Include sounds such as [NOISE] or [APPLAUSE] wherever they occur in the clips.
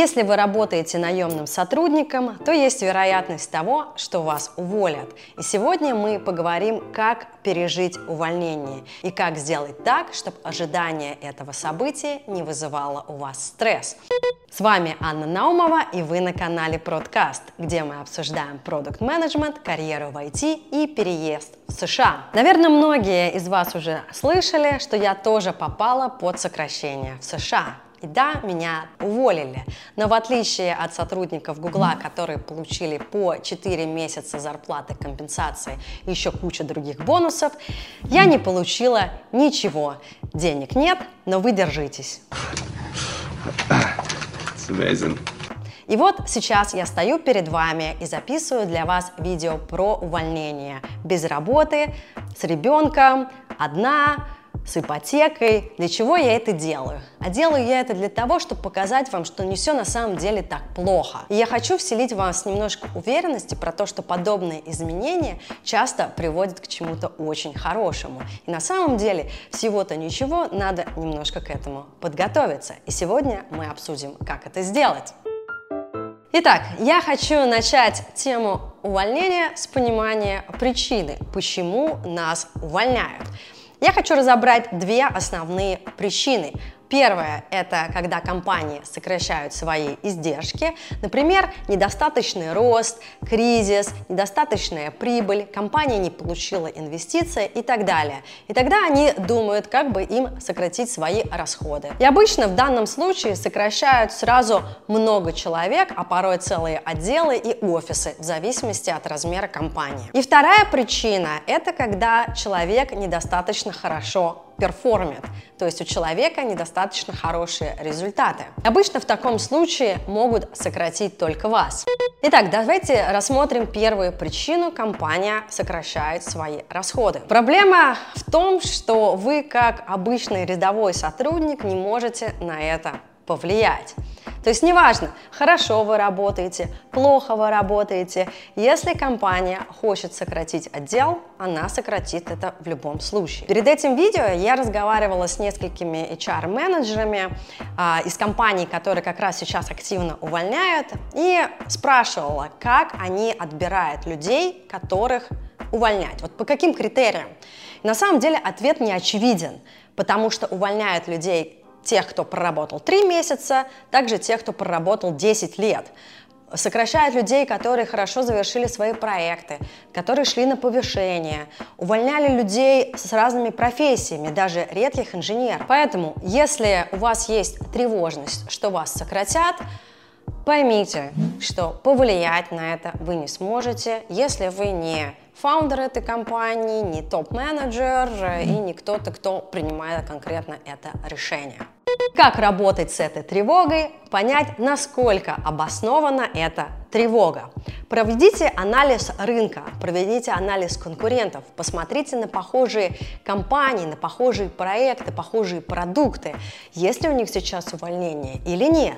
Если вы работаете наемным сотрудником, то есть вероятность того, что вас уволят. И сегодня мы поговорим, как пережить увольнение и как сделать так, чтобы ожидание этого события не вызывало у вас стресс. С вами Анна Наумова и вы на канале Продкаст, где мы обсуждаем продукт менеджмент, карьеру в IT и переезд в США. Наверное, многие из вас уже слышали, что я тоже попала под сокращение в США. И да, меня уволили. Но в отличие от сотрудников Гугла, которые получили по 4 месяца зарплаты компенсации и еще куча других бонусов, я не получила ничего. Денег нет, но вы держитесь. И вот сейчас я стою перед вами и записываю для вас видео про увольнение. Без работы, с ребенком, одна, с ипотекой. Для чего я это делаю? А делаю я это для того, чтобы показать вам, что не все на самом деле так плохо. И я хочу вселить в вас немножко уверенности про то, что подобные изменения часто приводят к чему-то очень хорошему. И на самом деле всего-то ничего, надо немножко к этому подготовиться. И сегодня мы обсудим, как это сделать. Итак, я хочу начать тему увольнения с понимания причины, почему нас увольняют. Я хочу разобрать две основные причины, Первое – это когда компании сокращают свои издержки, например, недостаточный рост, кризис, недостаточная прибыль, компания не получила инвестиции и так далее. И тогда они думают, как бы им сократить свои расходы. И обычно в данном случае сокращают сразу много человек, а порой целые отделы и офисы, в зависимости от размера компании. И вторая причина – это когда человек недостаточно хорошо перформит, то есть у человека недостаточно хорошие результаты. Обычно в таком случае могут сократить только вас. Итак, давайте рассмотрим первую причину. Компания сокращает свои расходы. Проблема в том, что вы, как обычный рядовой сотрудник, не можете на это повлиять. То есть неважно, хорошо вы работаете, плохо вы работаете, если компания хочет сократить отдел, она сократит это в любом случае. Перед этим видео я разговаривала с несколькими HR-менеджерами а, из компаний, которые как раз сейчас активно увольняют, и спрашивала, как они отбирают людей, которых увольнять. Вот по каким критериям? На самом деле ответ не очевиден, потому что увольняют людей тех, кто проработал 3 месяца, также тех, кто проработал 10 лет. Сокращают людей, которые хорошо завершили свои проекты, которые шли на повышение. Увольняли людей с разными профессиями, даже редких инженеров. Поэтому, если у вас есть тревожность, что вас сократят, поймите, что повлиять на это вы не сможете, если вы не фаундер этой компании, не топ-менеджер и не кто-то, кто принимает конкретно это решение. Как работать с этой тревогой, понять, насколько обоснована эта тревога. Проведите анализ рынка, проведите анализ конкурентов, посмотрите на похожие компании, на похожие проекты, похожие продукты, есть ли у них сейчас увольнение или нет.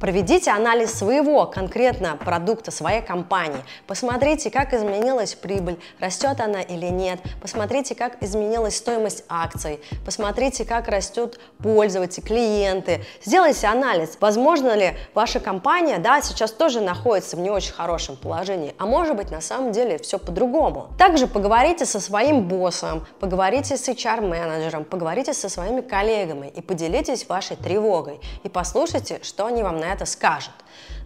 Проведите анализ своего конкретно продукта, своей компании. Посмотрите, как изменилась прибыль, растет она или нет. Посмотрите, как изменилась стоимость акций. Посмотрите, как растут пользователи, клиенты. Сделайте анализ. Возможно ли ваша компания да, сейчас тоже находится в не очень хорошем положении, а может быть на самом деле все по-другому. Также поговорите со своим боссом, поговорите с HR-менеджером, поговорите со своими коллегами и поделитесь вашей тревогой. И послушайте, что они вам на это скажут.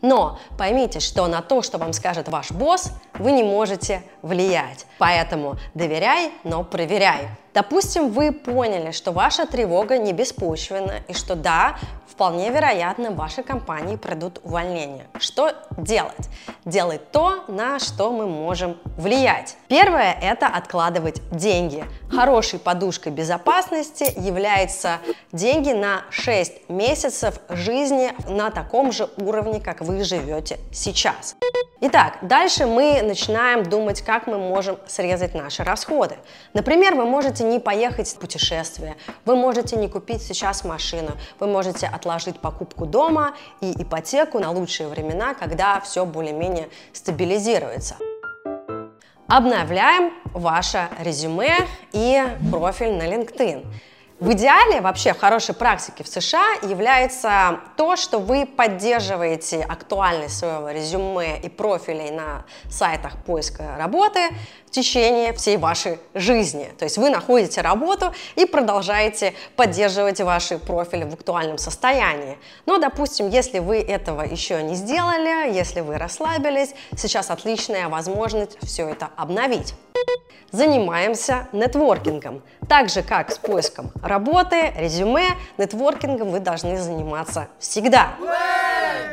Но поймите, что на то, что вам скажет ваш босс, вы не можете влиять. Поэтому доверяй, но проверяй. Допустим, вы поняли, что ваша тревога не беспочвенна и что да, вполне вероятно, в вашей компании пройдут увольнения. Что делать? Делать то, на что мы можем влиять. Первое – это откладывать деньги. Хорошей подушкой безопасности являются деньги на 6 месяцев жизни на таком же уровне, как вы живете сейчас. Итак, дальше мы начинаем думать, как мы можем срезать наши расходы. Например, вы можете не поехать в путешествие, вы можете не купить сейчас машину, вы можете отложить покупку дома и ипотеку на лучшие времена, когда все более-менее стабилизируется. Обновляем ваше резюме и профиль на LinkedIn. В идеале, вообще, в хорошей практике в США является то, что вы поддерживаете актуальность своего резюме и профилей на сайтах поиска работы в течение всей вашей жизни. То есть вы находите работу и продолжаете поддерживать ваши профили в актуальном состоянии. Но, допустим, если вы этого еще не сделали, если вы расслабились, сейчас отличная возможность все это обновить занимаемся нетворкингом. Так же, как с поиском работы, резюме, нетворкингом вы должны заниматься всегда.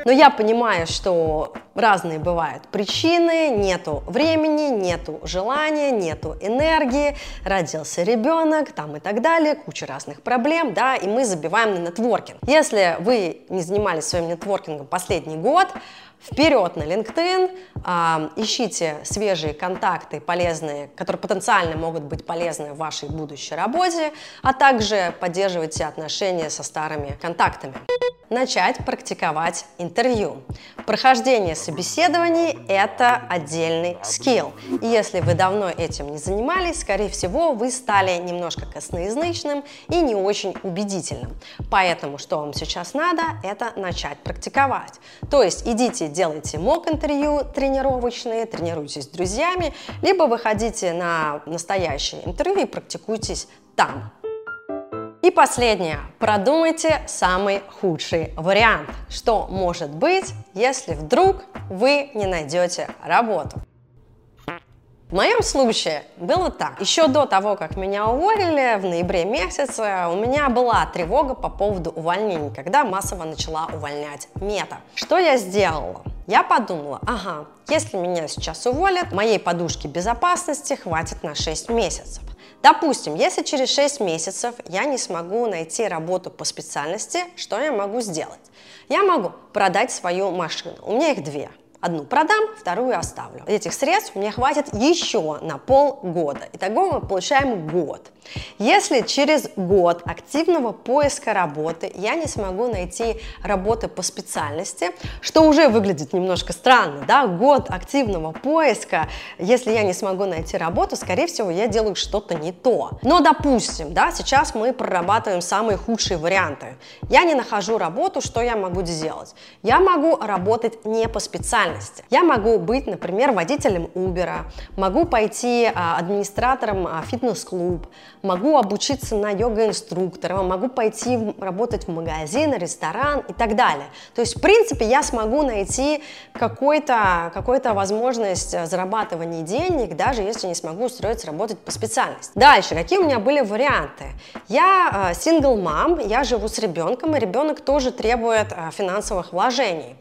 Но я понимаю, что разные бывают причины, нету времени, нету желания, нету энергии, родился ребенок, там и так далее, куча разных проблем, да, и мы забиваем на нетворкинг. Если вы не занимались своим нетворкингом последний год, вперед на LinkedIn, э, ищите свежие контакты полезные, которые потенциально могут быть полезны в вашей будущей работе, а также поддерживайте отношения со старыми контактами. Начать практиковать интервью. Прохождение собеседований – это отдельный скилл. И если вы давно этим не занимались, скорее всего, вы стали немножко косноязычным и не очень убедительным. Поэтому что вам сейчас надо – это начать практиковать. То есть идите, делайте мок-интервью тренировочные, тренируйтесь с друзьями, либо выходите на настоящее интервью и практикуйтесь там. И последнее. Продумайте самый худший вариант. Что может быть, если вдруг вы не найдете работу? В моем случае было так. Еще до того, как меня уволили в ноябре месяце, у меня была тревога по поводу увольнений, когда массово начала увольнять мета. Что я сделала? Я подумала, ага, если меня сейчас уволят, моей подушки безопасности хватит на 6 месяцев. Допустим, если через 6 месяцев я не смогу найти работу по специальности, что я могу сделать? Я могу продать свою машину. У меня их две. Одну продам, вторую оставлю. Этих средств мне хватит еще на полгода. Итого мы получаем год. Если через год активного поиска работы я не смогу найти работы по специальности, что уже выглядит немножко странно, да, год активного поиска, если я не смогу найти работу, скорее всего, я делаю что-то не то. Но, допустим, да, сейчас мы прорабатываем самые худшие варианты. Я не нахожу работу, что я могу сделать? Я могу работать не по специальности. Я могу быть, например, водителем Uber, могу пойти а, администратором а, фитнес-клуб, могу обучиться на йога-инструктора, могу пойти работать в магазин, ресторан и так далее. То есть, в принципе, я смогу найти какой-то, какую-то возможность зарабатывания денег, даже если не смогу устроиться работать по специальности. Дальше, какие у меня были варианты? Я сингл-мам, я живу с ребенком, и ребенок тоже требует финансовых вложений.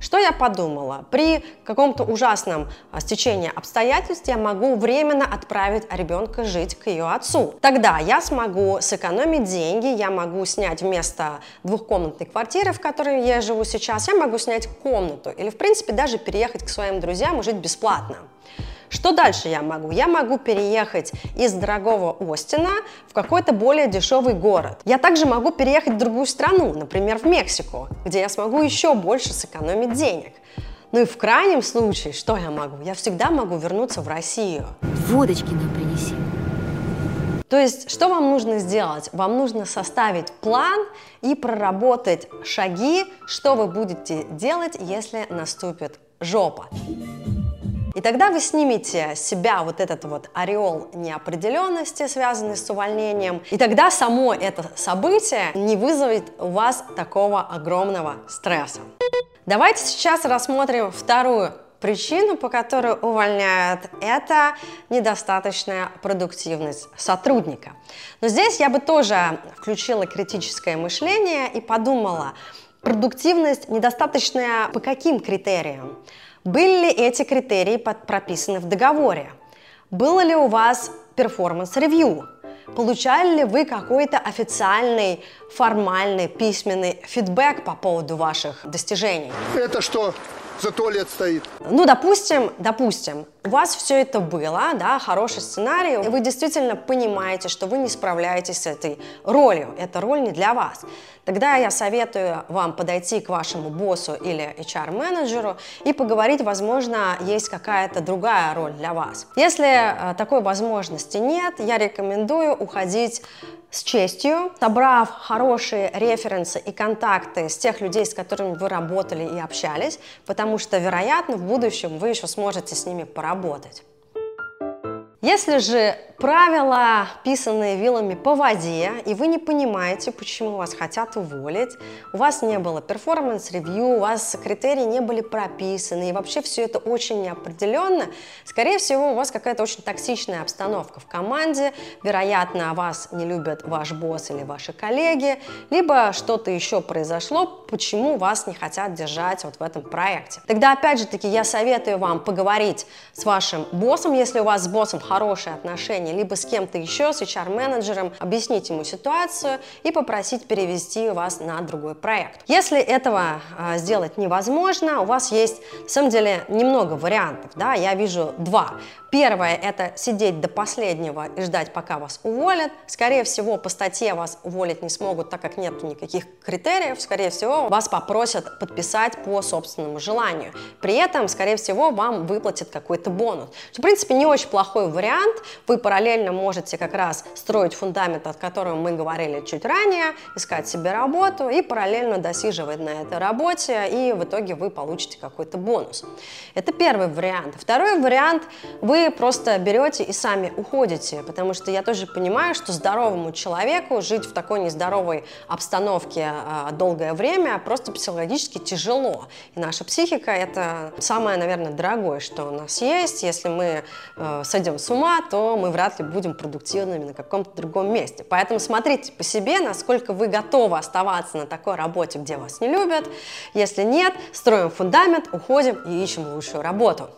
Что я подумала? При каком-то ужасном а, стечении обстоятельств я могу временно отправить ребенка жить к ее отцу. Тогда я смогу сэкономить деньги, я могу снять вместо двухкомнатной квартиры, в которой я живу сейчас, я могу снять комнату или, в принципе, даже переехать к своим друзьям и жить бесплатно. Что дальше я могу? Я могу переехать из дорогого Остина в какой-то более дешевый город. Я также могу переехать в другую страну, например, в Мексику, где я смогу еще больше сэкономить денег. Ну и в крайнем случае, что я могу? Я всегда могу вернуться в Россию. Водочки нам принеси. То есть, что вам нужно сделать? Вам нужно составить план и проработать шаги, что вы будете делать, если наступит жопа. И тогда вы снимете с себя вот этот вот ореол неопределенности, связанный с увольнением, и тогда само это событие не вызовет у вас такого огромного стресса. Давайте сейчас рассмотрим вторую причину, по которой увольняют, это недостаточная продуктивность сотрудника. Но здесь я бы тоже включила критическое мышление и подумала, продуктивность недостаточная по каким критериям? Были ли эти критерии прописаны в договоре? Было ли у вас performance review? Получали ли вы какой-то официальный, формальный, письменный фидбэк по поводу ваших достижений? Это что? за туалет стоит. Ну, допустим, допустим, у вас все это было, да, хороший сценарий, и вы действительно понимаете, что вы не справляетесь с этой ролью, эта роль не для вас. Тогда я советую вам подойти к вашему боссу или HR-менеджеру и поговорить, возможно, есть какая-то другая роль для вас. Если э, такой возможности нет, я рекомендую уходить с честью, собрав хорошие референсы и контакты с тех людей, с которыми вы работали и общались, потому что, вероятно, в будущем вы еще сможете с ними поработать. Если же правила, писанные вилами по воде, и вы не понимаете, почему вас хотят уволить, у вас не было performance review, у вас критерии не были прописаны, и вообще все это очень неопределенно, скорее всего, у вас какая-то очень токсичная обстановка в команде, вероятно, вас не любят ваш босс или ваши коллеги, либо что-то еще произошло, почему вас не хотят держать вот в этом проекте. Тогда, опять же таки, я советую вам поговорить с вашим боссом, если у вас с боссом хорошие отношения, либо с кем-то еще, с HR-менеджером, объяснить ему ситуацию и попросить перевести вас на другой проект. Если этого э, сделать невозможно, у вас есть, на самом деле, немного вариантов. Да? Я вижу два. Первое – это сидеть до последнего и ждать, пока вас уволят. Скорее всего, по статье вас уволить не смогут, так как нет никаких критериев. Скорее всего, вас попросят подписать по собственному желанию. При этом, скорее всего, вам выплатят какой-то бонус. Что, в принципе, не очень плохой вариант. Вы параллельно можете как раз строить фундамент, от которого мы говорили чуть ранее, искать себе работу и параллельно досиживать на этой работе, и в итоге вы получите какой-то бонус. Это первый вариант. Второй вариант – вы просто берете и сами уходите, потому что я тоже понимаю, что здоровому человеку жить в такой нездоровой обстановке э, долгое время просто психологически тяжело. И наша психика это самое, наверное, дорогое, что у нас есть. Если мы э, сойдем с ума, то мы вряд ли будем продуктивными на каком-то другом месте. Поэтому смотрите по себе, насколько вы готовы оставаться на такой работе, где вас не любят. Если нет, строим фундамент, уходим и ищем лучшую работу.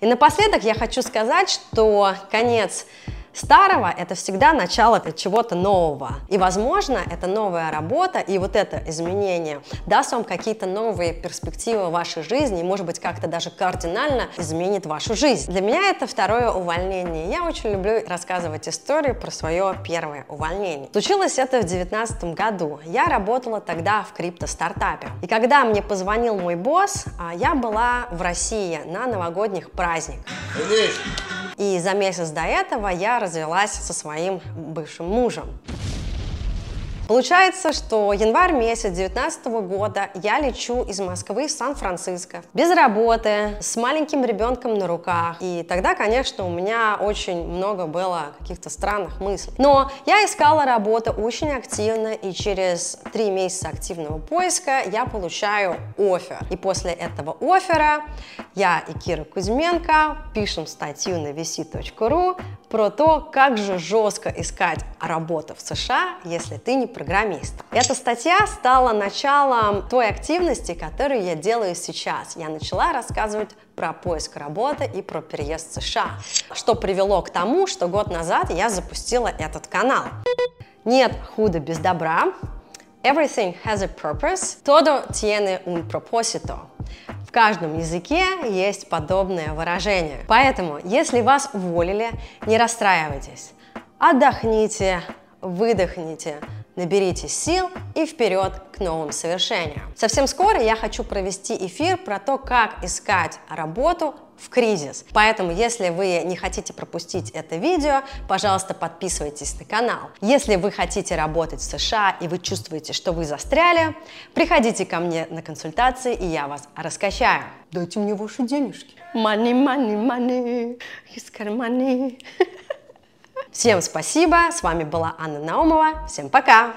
И напоследок я хочу сказать, что конец старого – это всегда начало чего-то нового. И, возможно, это новая работа и вот это изменение даст вам какие-то новые перспективы в вашей жизни и, может быть, как-то даже кардинально изменит вашу жизнь. Для меня это второе увольнение. Я очень люблю рассказывать истории про свое первое увольнение. Случилось это в 2019 году. Я работала тогда в крипто-стартапе. И когда мне позвонил мой босс, а, я была в России на новогодних праздниках. И за месяц до этого я развелась со своим бывшим мужем. Получается, что январь месяц 2019 года я лечу из Москвы в Сан-Франциско, без работы, с маленьким ребенком на руках. И тогда, конечно, у меня очень много было каких-то странных мыслей. Но я искала работу очень активно, и через три месяца активного поиска я получаю офер. И после этого оффера я и Кира Кузьменко пишем статью на vc.ru про то, как же жестко искать работу в США, если ты не программист. Эта статья стала началом той активности, которую я делаю сейчас. Я начала рассказывать про поиск работы и про переезд в США, что привело к тому, что год назад я запустила этот канал. Нет худа без добра. Everything has a purpose. Todo tiene un propósito. В каждом языке есть подобное выражение. Поэтому, если вас уволили, не расстраивайтесь. Отдохните, выдохните, наберите сил и вперед к новым совершениям. Совсем скоро я хочу провести эфир про то, как искать работу в кризис. Поэтому, если вы не хотите пропустить это видео, пожалуйста, подписывайтесь на канал. Если вы хотите работать в США и вы чувствуете, что вы застряли, приходите ко мне на консультации, и я вас раскачаю. Дайте мне ваши денежки. Money, money, money, из карманы. [LAUGHS] Всем спасибо, с вами была Анна Наумова, всем пока!